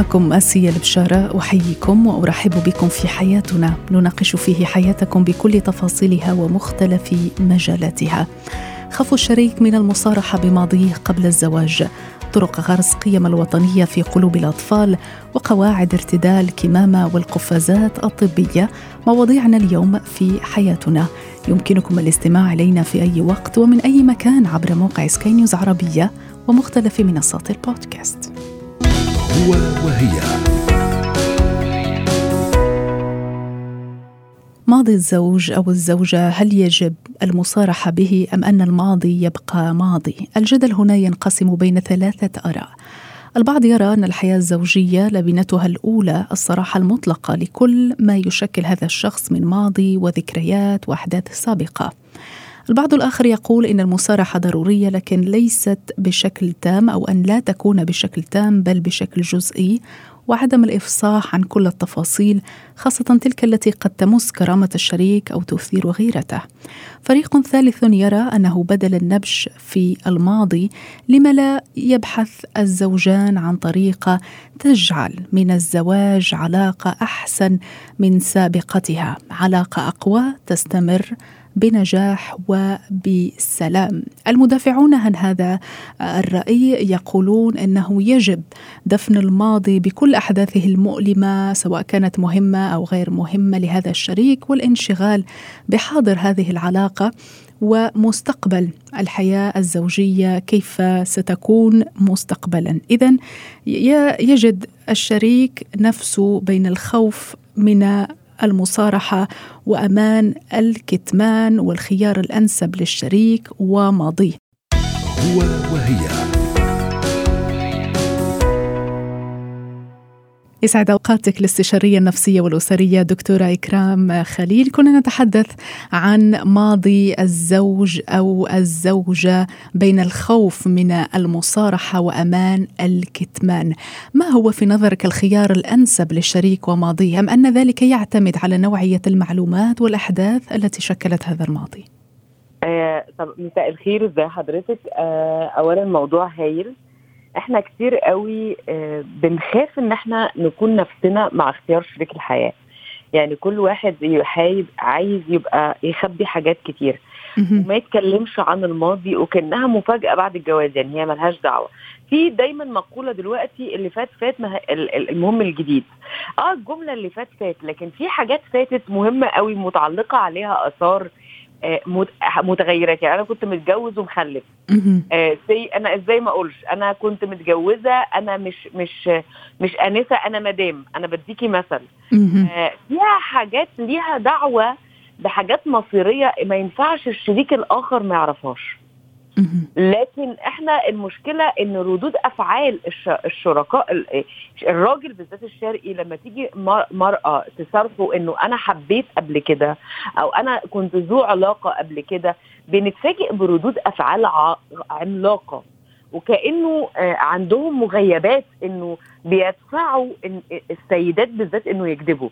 معكم آسيا البشارة أحييكم وأرحب بكم في حياتنا. نناقش فيه حياتكم بكل تفاصيلها ومختلف مجالاتها. خف الشريك من المصارحة بماضيه قبل الزواج. طرق غرس قيم الوطنية في قلوب الأطفال. وقواعد ارتداء الكمامة والقفازات الطبية. مواضيعنا اليوم في حياتنا. يمكنكم الاستماع إلينا في أي وقت ومن أي مكان عبر موقع سكاي نيوز عربية ومختلف منصات البودكاست. هو وهي ماضي الزوج أو الزوجة هل يجب المصارحة به أم أن الماضي يبقى ماضي؟ الجدل هنا ينقسم بين ثلاثة آراء. البعض يرى أن الحياة الزوجية لبنتها الأولى الصراحة المطلقة لكل ما يشكل هذا الشخص من ماضي وذكريات وأحداث سابقة. البعض الآخر يقول إن المصارحة ضرورية لكن ليست بشكل تام أو أن لا تكون بشكل تام بل بشكل جزئي وعدم الإفصاح عن كل التفاصيل خاصة تلك التي قد تمس كرامة الشريك أو تثير غيرته. فريق ثالث يرى أنه بدل النبش في الماضي لما لا يبحث الزوجان عن طريقة تجعل من الزواج علاقة أحسن من سابقتها، علاقة أقوى تستمر بنجاح وبسلام. المدافعون عن هذا الرأي يقولون أنه يجب دفن الماضي بكل أحداثه المؤلمة سواء كانت مهمة أو غير مهمة لهذا الشريك والانشغال بحاضر هذه العلاقة ومستقبل الحياة الزوجية كيف ستكون مستقبلا إذا يجد الشريك نفسه بين الخوف من المصارحة وأمان الكتمان والخيار الأنسب للشريك وماضيه. هو وهي يسعد أوقاتك الاستشارية النفسية والأسرية دكتورة إكرام خليل، كنا نتحدث عن ماضي الزوج أو الزوجة بين الخوف من المصارحة وأمان الكتمان. ما هو في نظرك الخيار الأنسب للشريك وماضيه أم أن ذلك يعتمد على نوعية المعلومات والأحداث التي شكلت هذا الماضي؟ آه طب مساء الخير ازي حضرتك؟ آه اولا موضوع هايل إحنا كتير قوي آه، بنخاف إن إحنا نكون نفسنا مع اختيار شريك الحياة. يعني كل واحد يحايب عايز يبقى يخبي حاجات كتير. وما يتكلمش عن الماضي وكأنها مفاجأة بعد الجواز يعني هي ملهاش دعوة. في دايما مقولة دلوقتي اللي فات فات مه... المهم الجديد. آه الجملة اللي فات فات لكن في حاجات فاتت مهمة قوي متعلقة عليها آثار متغيرات. يعني أنا كنت متجوز ومخلف. آه سي أنا إزاي ما اقولش أنا كنت متجوزة أنا مش مش مش انسه أنا مدام. أنا بديكي مثل. آه فيها حاجات ليها دعوة بحاجات مصيرية ما ينفعش الشريك الآخر ما يعرفهاش. لكن إحنا المشكلة إن ردود أفعال الشركاء الراجل بالذات الشرقي لما تيجي مرأة تصرفه إنه أنا حبيت قبل كده أو أنا كنت ذو علاقة قبل كده بنتفاجئ بردود أفعال عملاقة. وكأنه آه، عندهم مغيبات إنه بيدفعوا السيدات بالذات إنه يكذبوا.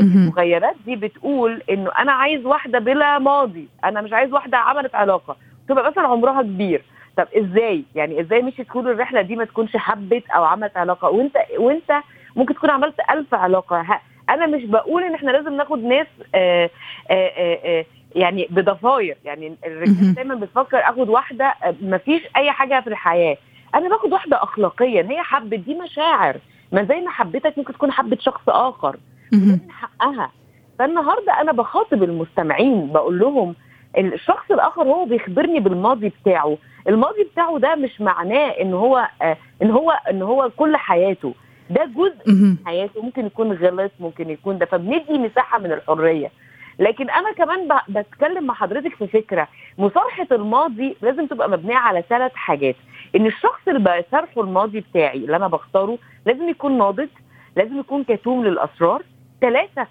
المغيبات دي بتقول إنه أنا عايز واحدة بلا ماضي أنا مش عايز واحدة عملت علاقة. تبقى مثلا عمرها كبير. طب إزاي؟ يعني إزاي مش تكون الرحلة دي ما تكونش حبت أو عملت علاقة؟ وانت وأنت ممكن تكون عملت ألف علاقة. أنا مش بقول إن إحنا لازم ناخد ناس آآ آآ آآ يعني بضفاير. يعني الرجال دايما بتفكر آخد واحدة ما فيش أي حاجة في الحياة. أنا باخد واحدة اخلاقيا. هي حبت دي مشاعر. ما زي ما حبيتك ممكن تكون حبت شخص آخر. من حقها فالنهاردة أنا بخاطب المستمعين بقول لهم الشخص الآخر هو بيخبرني بالماضي بتاعه. الماضي بتاعه ده مش معناه إن هو آه إن هو إن هو كل حياته. ده جزء من حياته. ممكن يكون غلط ممكن يكون ده. فبندي مساحة من الحرية. لكن أنا كمان بتكلم مع حضرتك في فكرة. مصارحة الماضي لازم تبقى مبنية على ثلاث حاجات. إن الشخص اللي بصرحه الماضي بتاعي اللي أنا بختاره لازم يكون ناضج لازم يكون كتوم للأسرار. ثلاثة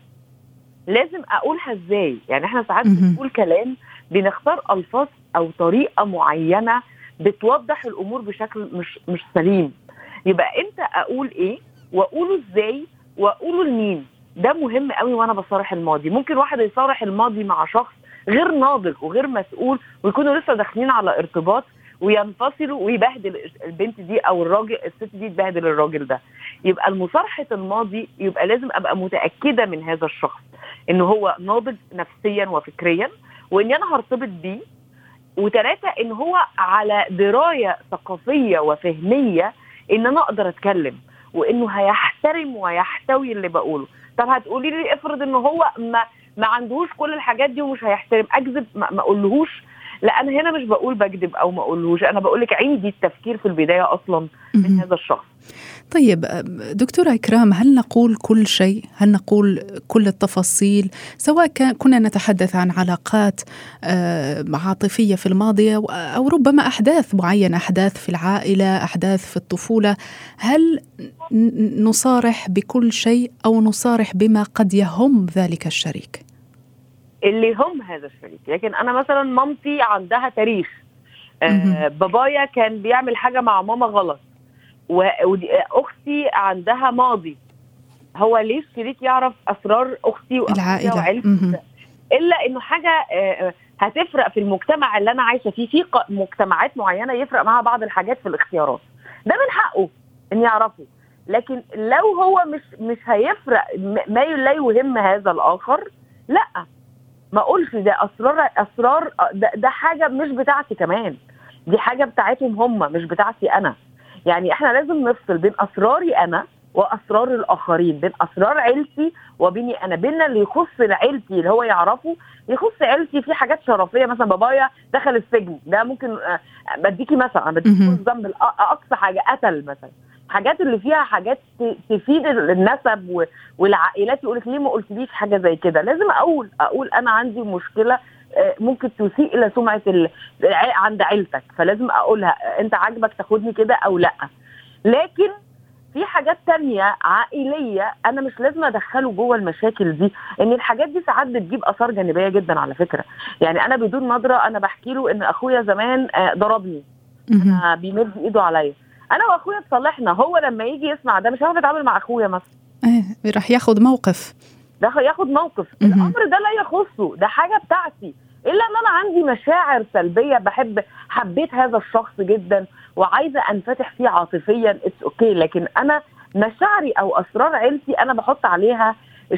لازم أقولها إزاي؟ يعني إحنا ساعات. بنقول كلام بنختار ألفاظ أو طريقة معينة بتوضح الأمور بشكل مش مش سليم. يبقى إمتى أقول إيه وأقوله إزاي وأقوله لمين؟ ده مهم قوي وأنا بصارح الماضي. ممكن واحد يصارح الماضي مع شخص غير ناضج وغير مسؤول ويكونوا لسه داخلين على ارتباط وينفصلوا ويبهدل البنت دي أو الراجل الست دي تبهدل الراجل ده. يبقى المصارحة الماضي يبقى لازم أبقى متأكدة من هذا الشخص. ان هو ناضج نفسيا وفكريا وإن أنا هرتبط بيه وثلاثه إن هو على دراية ثقافية وفهمية إن أنا أقدر أتكلم وإنه هيحترم ويحتوي اللي بقوله. طب هتقولي لي افرض ان هو ما ما عندهوش كل الحاجات دي ومش هيحترم أكذب ما, ما أقولهوش. لا أنا هنا مش بقول بكذب أو ما أقولهوش أنا بقول لك عندي التفكير في البداية أصلا من. هذا الشخص طيب دكتورة إكرام هل نقول كل شيء؟ هل نقول كل التفاصيل؟ سواء كنا نتحدث عن علاقات آه، عاطفية في الماضي أو ربما أحداث معينة أحداث في العائلة أحداث في الطفولة هل نصارح بكل شيء أو نصارح بما قد يهم ذلك الشريك؟ اللي هم هذا الشريك. لكن أنا مثلا مامتي عندها تاريخ. آه. بابايا كان بيعمل حاجة مع ماما غلط. و- ودي- أختي عندها ماضي. هو ليه الشريك يعرف أسرار أختي وعيلتي؟ مهم. إلا إنه حاجة آه، آه، هتفرق في المجتمع اللي أنا عايشة فيه. في مجتمعات معينة يفرق معاها بعض الحاجات في الاختيارات. ده من حقه إن يعرفه. لكن لو هو مش مش هيفرق ما لا يهم هذا الآخر لأ. ما اقولش ده اسرار اسرار ده, ده حاجة مش بتاعتي كمان. دي حاجة بتاعتهم هم مش بتاعتي أنا. يعني إحنا لازم نفصل بين أسراري أنا وأسرار الآخرين بين أسرار عيلتي وبيني أنا بيننا اللي يخص عيلتي اللي هو يعرفه يخص عيلتي في حاجات شرفية مثلا بابايا دخل السجن ده ممكن آه، بديكي مثلا بديكي. ذنب أقصى حاجة قتل مثلا. حاجات اللي فيها حاجات تفيد النسب والعائلات يقول لك ليه ما قلتليش حاجة زي كده؟ لازم أقول أقول أنا عندي مشكلة آه، ممكن تسيء إلى سمعة عند عيلتك فلازم أقولها أنت عاجبك تاخدني كده أو لأ. لكن في حاجات تانية عائلية أنا مش لازم أدخله جوه المشاكل دي إن الحاجات دي ساعات بتجيب آثار جانبية جدا على فكرة. يعني أنا بدون نظرة أنا بحكي له إن أخويا زمان آه، ضربني. بيمد إيده عليا. أنا وأخويا اتصالحنا هو لما يجي يسمع ده مش هيعرف يتعامل مع أخويا مثلا. إيه، راح ياخذ موقف. ده ياخد موقف. الأمر ده لا يخصه ده حاجة بتاعتي. إلا إن أنا عندي مشاعر سلبية بحب حبيت هذا الشخص جدا وعايزة أنفتح فيه عاطفيا it's okay لكن أنا مشاعري أو أسرار عيلتي أنا بحط عليها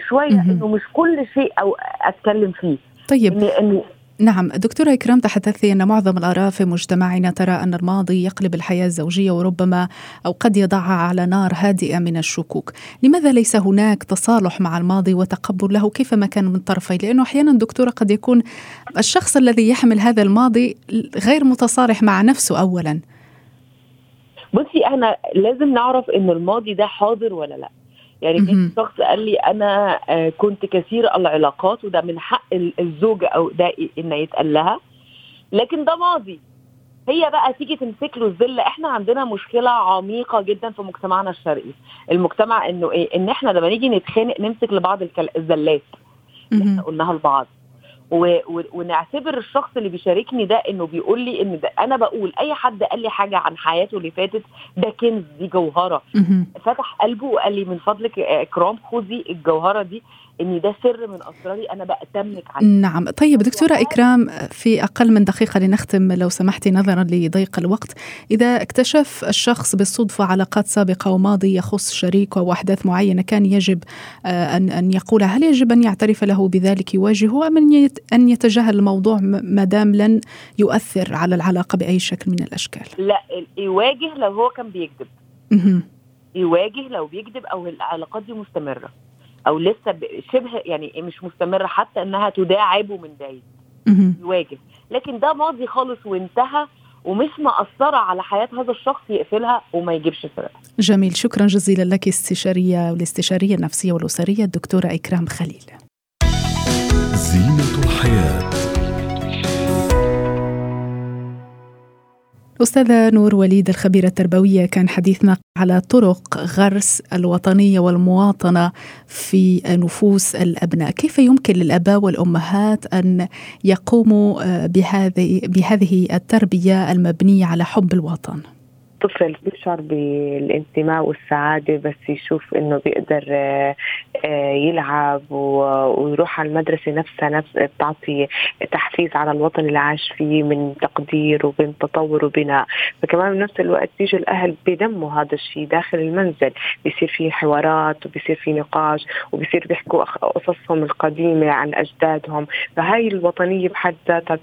شوية. إنه مش كل شيء أو أتكلم فيه. طيب. ان ان نعم دكتورة إكرام تحدثي أن معظم الآراء في مجتمعنا ترى أن الماضي يقلب الحياة الزوجية وربما أو قد يضعها على نار هادئة من الشكوك. لماذا ليس هناك تصالح مع الماضي وتقبل له كيفما كان من طرفين لأنه أحيانا دكتورة قد يكون الشخص الذي يحمل هذا الماضي غير متصالح مع نفسه أولا. بصي إحنا لازم نعرف إن الماضي ده حاضر ولا لأ. يعني. كان شخص قال لي أنا آه، كنت كثير العلاقات وده من حق ال- الزوجه أو ده ان يتقال لها. لكن ده ماضي. هي بقى تيجي تمسك له الذله إحنا عندنا مشكلة عميقة جدا في مجتمعنا الشرقي. المجتمع إنه إيه؟ إن إحنا لما نيجي نتخانق نمسك لبعض الزلات اللي إحنا. قلناها لبعض. و... و... ونعتبر الشخص اللي بيشاركني ده إنه بيقول لي إن ده أنا بقول أي حد قال لي حاجة عن حياته اللي فاتت ده كنز دي جوهرة. فتح قلبه وقال لي من فضلك إكرام خدي الجوهرة دي ان ده سر من أسراري أنا بأتمك عليه. نعم. طيب دكتورة إكرام في أقل من دقيقة لنختم لو سمحتي نظرا لضيق الوقت. إذا اكتشف الشخص بالصدفة علاقات سابقة وماضي يخص شريكه وأحداث معينة كان يجب آه، أن أن يقولها هل يجب أن يعترف له بذلك يواجهه أم أن يت- أن يتجاهل الموضوع ما دام لن يؤثر على العلاقة بأي شكل من الأشكال؟ لا يواجه لو هو كان بيكذب. يواجه لو بيكذب أو العلاقات دي مستمرة. أو لسه شبه يعني مش مستمرة حتى إنها تداعبه من بعيد. يواجه. لكن ده ماضي خالص وانتهى ومش مأثرة على حياة هذا الشخص يقفلها وما يجيبش سيرتها جميل. شكرا جزيلا لك استشارية والاستشارية النفسية والأسرية الدكتورة إكرام خليل. أستاذة نور وليد الخبيرة التربوية كان حديثنا على طرق غرس الوطنية والمواطنة في نفوس الأبناء كيف يمكن للآباء والأمهات أن يقوموا بهذه, بهذه التربية المبنية على حب الوطن؟ الطفل بيشعر بالانتماء والسعادة بس يشوف إنه بيقدر آه، آه، يلعب ويروح على المدرسة نفسها نفس بتعطي تحفيز على الوطن اللي عاش فيه من تقدير وبين تطور وبناء. فكمان بنفس الوقت بيجوا الأهل بينموا هذا الشيء داخل المنزل. بيصير في حوارات وبيصير في نقاش وبيصير بيحكوا قصصهم القديمة عن أجدادهم. فهاي الوطنية بحد ذاتها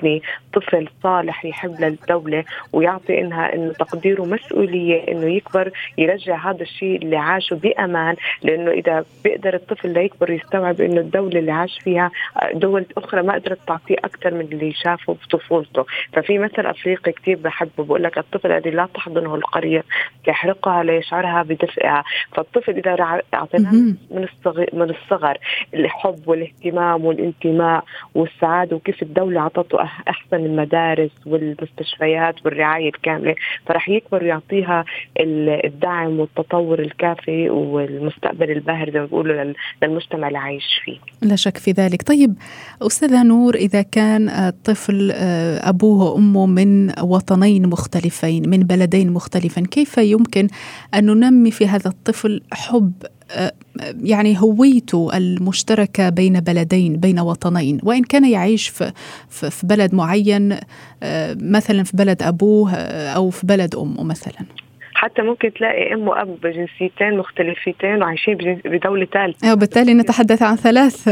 بتبني طفل صالح يحب للدولة ويعطي إنها إنه تقدير ومسؤولية إنه يكبر يرجع هذا الشيء اللي عاشه بأمان لأنه إذا بيقدر الطفل ليكبر يستوعب إنه الدولة اللي عاش فيها دول أخرى ما قدرت تعطيه أكثر من اللي شافه بطفولته. ففي مثل أفريقي كثير بحبه بقول لك الطفل الذي لا تحضنه القرية يحرقها ليشعرها بدفئها. فالطفل إذا أعطيناه من الصغر من الصغر الحب والإهتمام والانتماء والسعادة وكيف الدولة أعطته أحسن المدارس والمستشفيات والرعاية الكاملة فرح يكبر ويعطيها الدعم والتطور الكافي والمستقبل الباهر زي ما بيقولوا للمجتمع اللي عايش فيه. لا شك في ذلك. طيب أستاذة نور إذا كان الطفل آه، أبوه وأمه من وطنين مختلفين من بلدين مختلفين كيف يمكن أن ننمي في هذا الطفل حب آه، يعني هويته المشتركة بين بلدين بين وطنين. وإن كان يعيش في, في بلد معين آه، مثلا في بلد أبوه أو في بلد أمه مثلا. حتى ممكن تلاقي أم وأب بجنسيتين مختلفتين وعايشين بدولة ثالثة. وبالتالي نتحدث عن ثلاث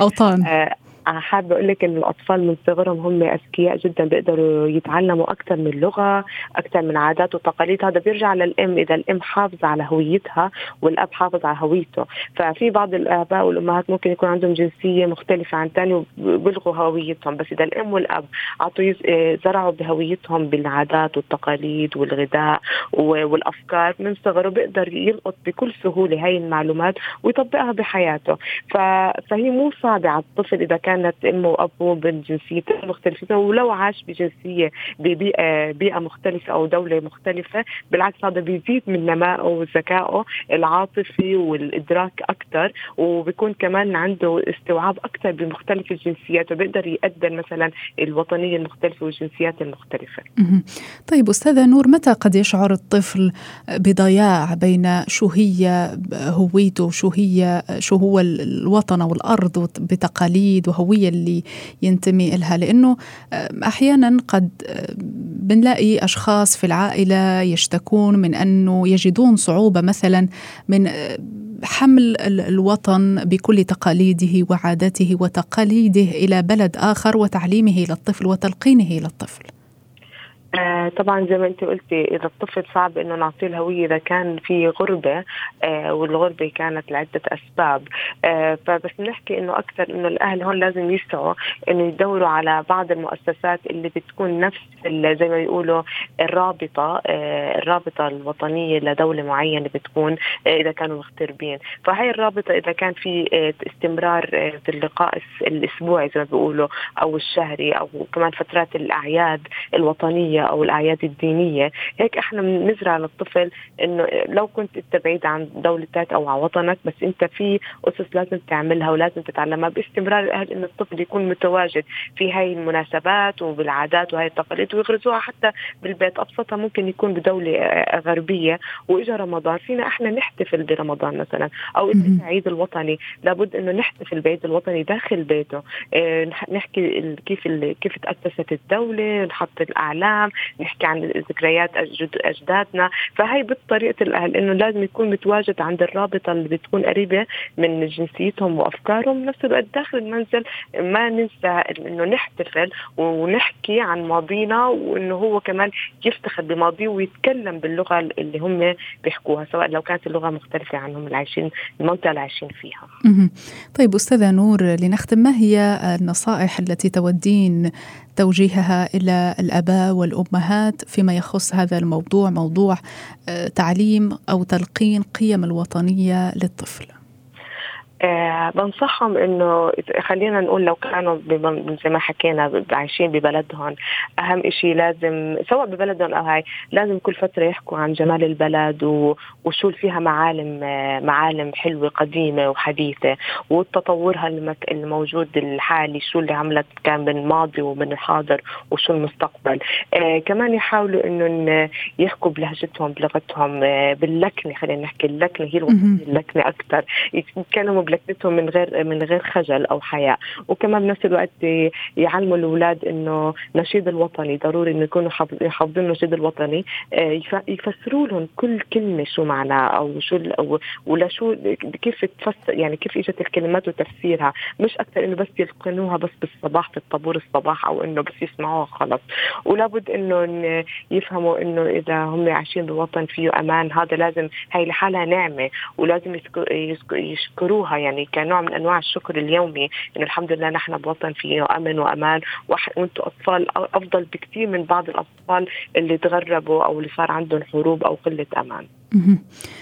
أوطان. آه حابة أقول لك إن الأطفال من صغرهم هم أذكياء جدا بيقدروا يتعلموا أكثر من لغة أكثر من عادات وتقاليد. هذا بيرجع للأم إذا الأم حافظة على هويتها والأب حافظ على هويته. ففي بعض الآباء والأمهات ممكن يكون عندهم جنسية مختلفة عن ثاني وبيلغوا هويتهم. بس إذا الأم والأب أعطوا آه، زرعوا بهويتهم بالعادات والتقاليد والغذاء والأفكار من صغره بيقدر يلقط بكل سهولة هاي المعلومات ويطبقها بحياته. فهي مو صعبة على الطفل إذا كان كانت أمه وأبوه بالجنسيتين مختلفة ولو عاش بجنسية ببيئة بيئة مختلفة أو دولة مختلفة بالعكس هذا بيزيد من نمائه وذكائه العاطفي والإدراك أكثر وبيكون كمان عنده استوعاب أكثر بمختلف الجنسيات وبيقدر يقدر مثلا الوطنية المختلفة والجنسيات المختلفة. طيب أستاذة نور متى قد يشعر الطفل بضياع بين شو هي هويته شو هي شو هو الوطن والارض بتقاليد وهو الهويه اللي ينتمي لها لأنه أحيانا قد بنلاقي أشخاص في العائلة يشتكون من أنه يجدون صعوبة مثلا من حمل الوطن بكل تقاليده وعاداته وتقاليده إلى بلد آخر وتعليمه للطفل وتلقينه للطفل آه طبعا زي ما انت قلتي إذا الطفل صعب إنه نعطيه الهوية إذا كان في غربة آه والغربة كانت لعدة أسباب. آه فبس نحكي إنه أكثر إنه الأهل هون لازم يسعوا إنه يدوروا على بعض المؤسسات اللي بتكون نفس زي ما بيقولوا الرابطة آه الرابطة الوطنية لدولة معينة بتكون آه إذا كانوا مغتربين. فهي الرابطة إذا كان في آه استمرار في اللقاء الأسبوعي زي ما بيقولوا أو الشهري أو كمان فترات الأعياد الوطنية أو الأعياد الدينية. هيك إحنا بنزرع للطفل إنه لو كنت أنت بعيد عن دولتك أو عن وطنك بس أنت في اسس لازم تعملها ولازم تتعلمها باستمرار. الاهل إنه الطفل يكون متواجد في هاي المناسبات وبالعادات وهي التقاليد ويغرزوها حتى بالبيت؟ أبسطها ممكن يكون بدولة غربية وإجا رمضان. فينا إحنا نحتفل برمضان مثلا. أو العيد الوطني لابد إنه نحتفل بعيد الوطني داخل بيته. آه نحكي كيف كيف تأسست الدولة نحط الأعلام. نحكي عن ذكريات أجدادنا. فهي بطريقه الاهل إنه لازم يكون متواجد عند الرابطة اللي بتكون قريبة من جنسيتهم وأفكارهم. نفس الوقت داخل المنزل ما ننسى إنه نحتفل ونحكي عن ماضينا وإنه هو كمان يفتخر بماضيه ويتكلم باللغة اللي هم بيحكوها سواء لو كانت اللغة مختلفة عنهم اللي عايشين المنطقة اللي عايشين فيها. طيب أستاذة نور لنختم ما هي النصائح التي تودين توجيهها إلى الأباء والأمهات فيما يخص هذا الموضوع موضوع آه، تعليم أو تلقين قيم الوطنية للطفل. آه بنصحهم إنه خلينا نقول لو كانوا زي ما حكينا عايشين ببلدهم أهم شيء لازم سواء ببلدهم أو هاي لازم كل فترة يحكوا عن جمال البلد وشو فيها معالم آه معالم حلوة قديمة وحديثة وتطورها الموجود الحالي شو اللي عملت كان من الماضي ومن الحاضر وشو المستقبل. آه كمان يحاولوا إنه يحكوا بلهجتهم بلغتهم آه باللكنة خلينا نحكي اللكنة هي اللكنة أكثر يتكلموا بلكنتهم من غير من غير خجل أو حياء. وكمان بنفس الوقت يعلموا الأولاد إنه نشيد الوطني ضروري إنه يكونوا حافظين النشيد الوطني. آه، يفسروا لهم كل كلمة شو معناها أو شو ولا شو كيف تفسر يعني كيف إجت الكلمات وتفسيرها. مش أكثر إنه بس يلقنوها بس بالصباح في الطابور الصباح أو إنه بس يسمعوها خلص. ولابد إنه يفهموا إنه إذا هم عايشين بوطن فيه أمان. هذا لازم هي لحالها نعمة. ولازم يشكروها. يعني كنوع من أنواع الشكر اليومي إنه الحمد لله نحن بوطن فيه أمن وأمان وأنتم أطفال أفضل بكثير من بعض الأطفال اللي تغربوا أو اللي صار عندهم حروب أو قلة أمان.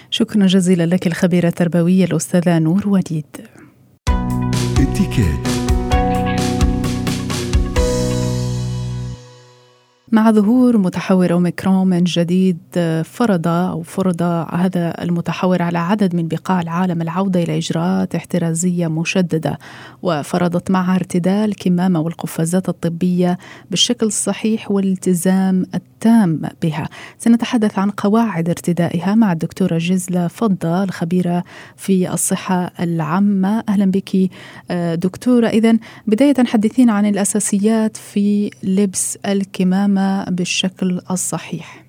شكرا جزيلا لك الخبيرة التربوية الأستاذة نور وليد. اتكاد مع ظهور متحور أوميكرون من جديد فرض أو فرض هذا المتحور على عدد من بقاع العالم العودة إلى إجراءات احترازية مشددة وفرضت معها ارتداء الكمامة والقفازات الطبية بالشكل الصحيح والالتزام التام بها. سنتحدث عن قواعد ارتدائها مع الدكتورة جزلة فضة الخبيرة في الصحة العامة. أهلا بك دكتورة. إذا بداية حدثينا عن الأساسيات في لبس الكمامة بالشكل الصحيح.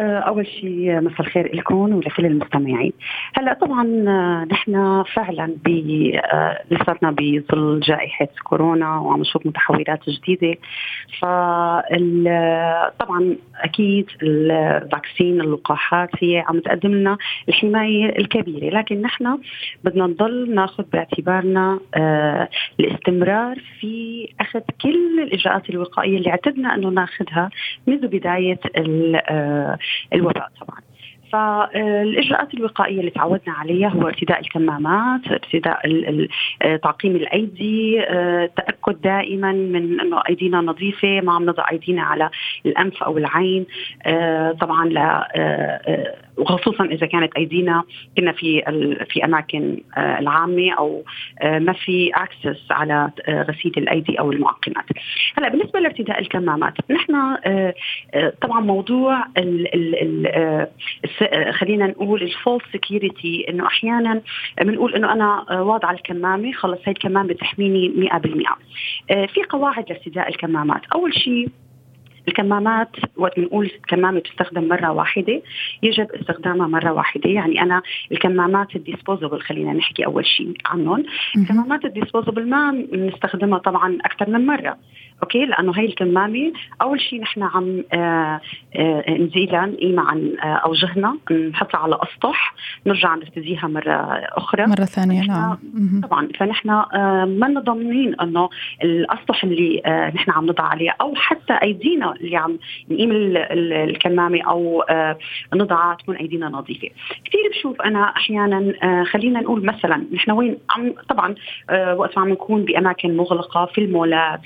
أول شيء مساء الخير لكم ولكل المستمعين. هلا طبعا آه، نحن فعلا ب آه، لساتنا بظل جائحة كورونا وعم نشوف متحورات جديدة ف طبعا أكيد الفاكسين اللقاحات هي عم تقدم لنا الحماية الكبيرة لكن نحن بدنا نضل ناخذ باعتبارنا الاستمرار في أخذ كل الإجراءات الوقائية اللي اعتدنا إنه ناخذها منذ بداية الوباء طبعا. فالإجراءات الوقائية اللي تعودنا عليها هو ارتداء الكمامات، ارتداء تعقيم الأيدي، التاكد دائما من إنه أيدينا نظيفة، ما عم نضع أيدينا على الأنف أو العين، طبعا لا وخصوصا إذا كانت أيدينا كنا في في أماكن العامة أو ما في access على غسيل الأيدي أو المعقمات. هلأ بالنسبة لارتداء الكمامات نحن طبعا موضوع ال ال خلينا نقول ال false security إنه أحيانا بنقول إنه أنا واضعة الكمامة خلص هي الكمامة بتحميني 100% في قواعد لارتداء الكمامات أول شيء الكمامات وقت بنقول كمامة تستخدم مرة واحدة يجب استخدامها مرة واحدة. يعني أنا الكمامات ال disposable خلينا نحكي أول شيء عنهم. الكمامات ال disposable ما بنستخدمها طبعا أكثر من مرة. okay؟ لأنه هي الكمامة أول شيء نحن عم نزيلها نقيمها عن أوجهنا نحطها على أسطح نرجع نرتديها مرة أخرى. مرة ثانية نعم. طبعا فنحن ما ضامنين إنه الأسطح اللي نحن عم نضع عليها أو حتى أيدينا اللي عم نقيم الكمامة أو نضعها تكون أيدينا نظيفة. كثير بشوف أنا أحيانا خلينا نقول مثلا نحن وين عم طبعا وقت ما عم نكون بأماكن مغلقة في المولات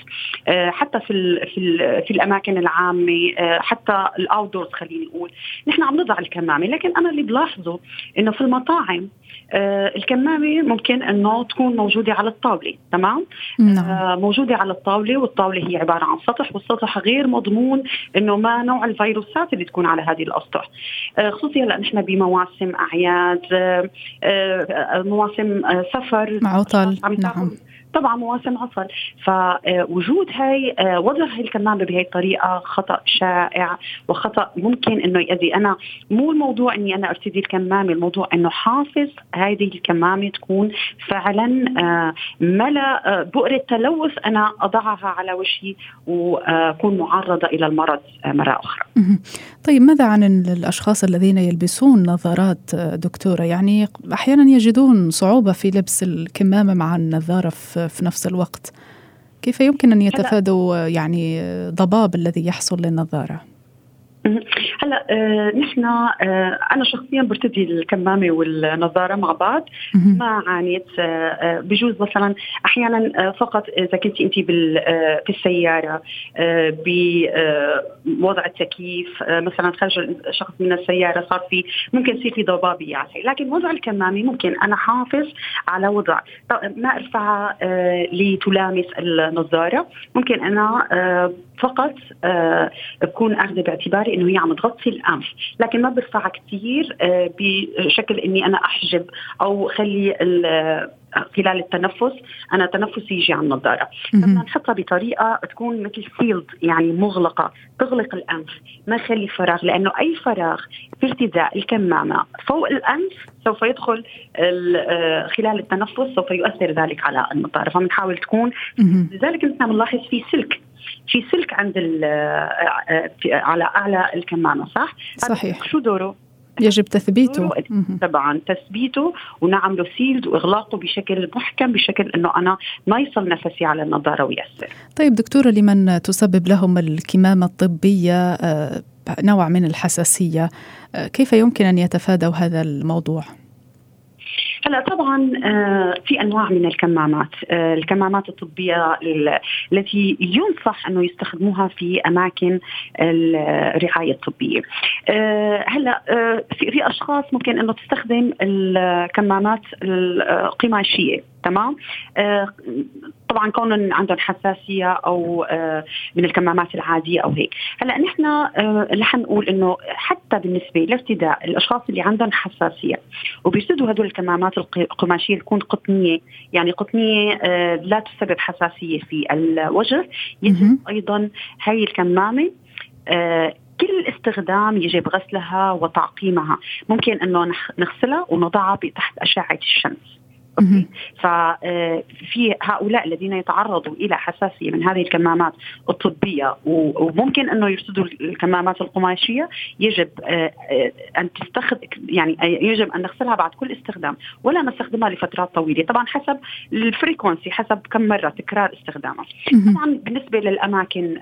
حتى في ال في ال في الأماكن العامة حتى الاوتدورز خليني أقول. نحن عم نضع الكمامة لكن أنا اللي بلاحظه إنه في المطاعم آه الكمامة ممكن أنه تكون موجودة على الطاولة تمام؟ نعم. آه موجودة على الطاولة والطاولة هي عبارة عن سطح والسطح غير مضمون أنه ما نوع الفيروسات اللي تكون على هذه الأسطح. آه خصوصا هلا نحن بمواسم أعياد آه مواسم سفر. عطل نعم. طبعا مواسم عطل. فوجود هاي وضع هاي الكمامة بهي الطريقة خطأ شائع وخطأ ممكن إنه يؤذي. أنا مو الموضوع إني أنا أرتدي الكمامة الموضوع إنه حافظ هذه الكمامة تكون فعلا ملا بؤره تلوث أنا أضعها على وجهي وأكون معرضة إلى المرض مرة أخرى. طيب ماذا عن الأشخاص الذين يلبسون نظارات دكتورة؟ يعني أحيانا يجدون صعوبة في لبس الكمامة مع النظارة في في نفس الوقت كيف يمكن أن يتفادوا يعني ضباب الذي يحصل للنظارة؟ هلا آه نحن آه أنا شخصيا برتدي الكمامة والنظارة مع بعض ما عانيت آه, آه، بجوز مثلا أحيانا آه فقط إذا كنت انت آه في السيارة آه بوضع التكييف آه مثلا خرج شخص من السيارة صار في ممكن يصير في ضبابيه على لكن وضع الكمامة ممكن. أنا حافظ على وضع. ما ارفعها آه لتلامس النظارة؟ ممكن أنا آه فقط آه بكون أخذة باعتباري إنه هي عم تغطي الانف لكن ما برفعها كثير آه بشكل إني أنا أحجب أو خلي خلال التنفس أنا تنفسي يجي على النظارة. بدنا نحطها بطريقة تكون مثل سيلد يعني مغلقة تغلق الأنف ما خلي فراغ لأنه أي فراغ في ارتداء الكمامة فوق الأنف سوف يدخل آه، خلال التنفس سوف يؤثر ذلك على النظارة. فبنحاول تكون لذلك نحن بنلاحظ في سلك في سلك عند آه، آه، على أعلى الكمامة صح؟ صحيح. شو دوره؟ يجب تثبيته. طبعا تثبيته ونعمله سيلد وإغلاقه بشكل محكم بشكل إنه أنا ما يصل نفسي على النظارة ويأثر. طيب دكتورة لمن تسبب لهم الكمامة الطبية آه، نوع من الحساسية كيف يمكن أن يتفادوا هذا الموضوع؟ هلا طبعا آه، في أنواع من الكمامات، آه، الكمامات الطبية التي ينصح أنه يستخدموها في أماكن الرعاية الطبية. آه، هلا في أشخاص ممكن أنه تستخدم الكمامات القماشيه تمام؟ آه طبعا كون عندهم حساسية أو آه من الكمامات العادية أو هيك. هلأ نحن آه رح نقول إنه حتى بالنسبة لارتداء الأشخاص اللي عندهم حساسية وبيرتدوا هدول الكمامات القماشية تكون قطنية يعني قطنية آه لا تسبب حساسية في الوجه. يجب أيضا هاي الكمامة آه كل استخدام يجب غسلها وتعقيمها. ممكن إنه نغسلها ونضعها تحت أشعة الشمس. ففي آه، هؤلاء الذين يتعرضوا إلى حساسية من هذه الكمامات الطبية وممكن أنه يرصدوا الكمامات القماشية يجب آه، آه، أن تستخدم يعني يجب أن نغسلها بعد كل استخدام ولا نستخدمها لفترات طويلة. طبعا حسب الفريكونسي حسب كم مرة تكرار استخدامها. طبعا بالنسبة للأماكن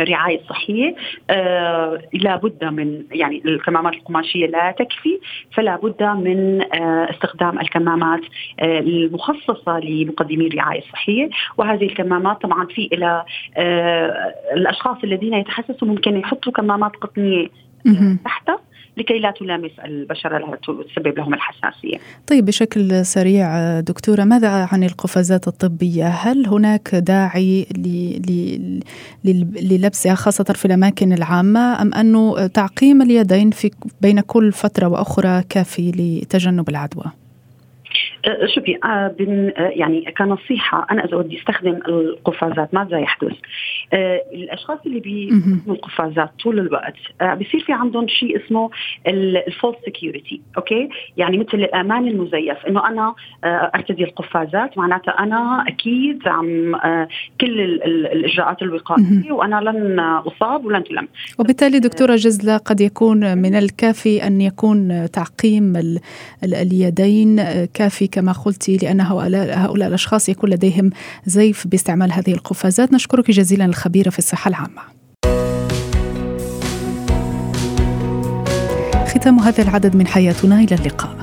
الرعايه الصحيه آه لابد من يعني الكمامات القماشية لا تكفي فلا بد من آه استخدام الكمامات آه المخصصة لمقدمي الرعاية الصحية. وهذه الكمامات طبعا في إلى آه الأشخاص الذين يتحسسوا ممكن يحطوا كمامات قطنية آه، تحتها. لكي لا تلامس البشرة وتسبب لهم الحساسية طيب بشكل سريع دكتورة ماذا عن القفازات الطبية هل هناك داعي للبسها خاصة في الأماكن العامة أم أنه تعقيم اليدين في بين كل فترة وأخرى كافي لتجنب العدوى؟ أه، شوفي أه، أه، يعني كنصيحة أنا إذا بدي أستخدم القفازات ماذا يحدث؟ الأشخاص اللي بيستخدموا القفازات طول الوقت بصير في عندهم شيء اسمه ال false security okay؟ يعني مثل الأمان المزيف إنه أنا أرتدي القفازات معناتها أنا أكيد عم كل الإجراءات الوقائية وأنا لن أصاب ولن تلم وبالتالي دكتورة جزلة قد يكون من الكافي أن يكون تعقيم اليدين كافي كما قلت لأن هؤلاء, الأشخاص يكون لديهم زيف باستعمال هذه القفازات. نشكرك جزيلا الخبيرة في الصحة العامة. ختام هذا العدد من حياتنا. إلى اللقاء.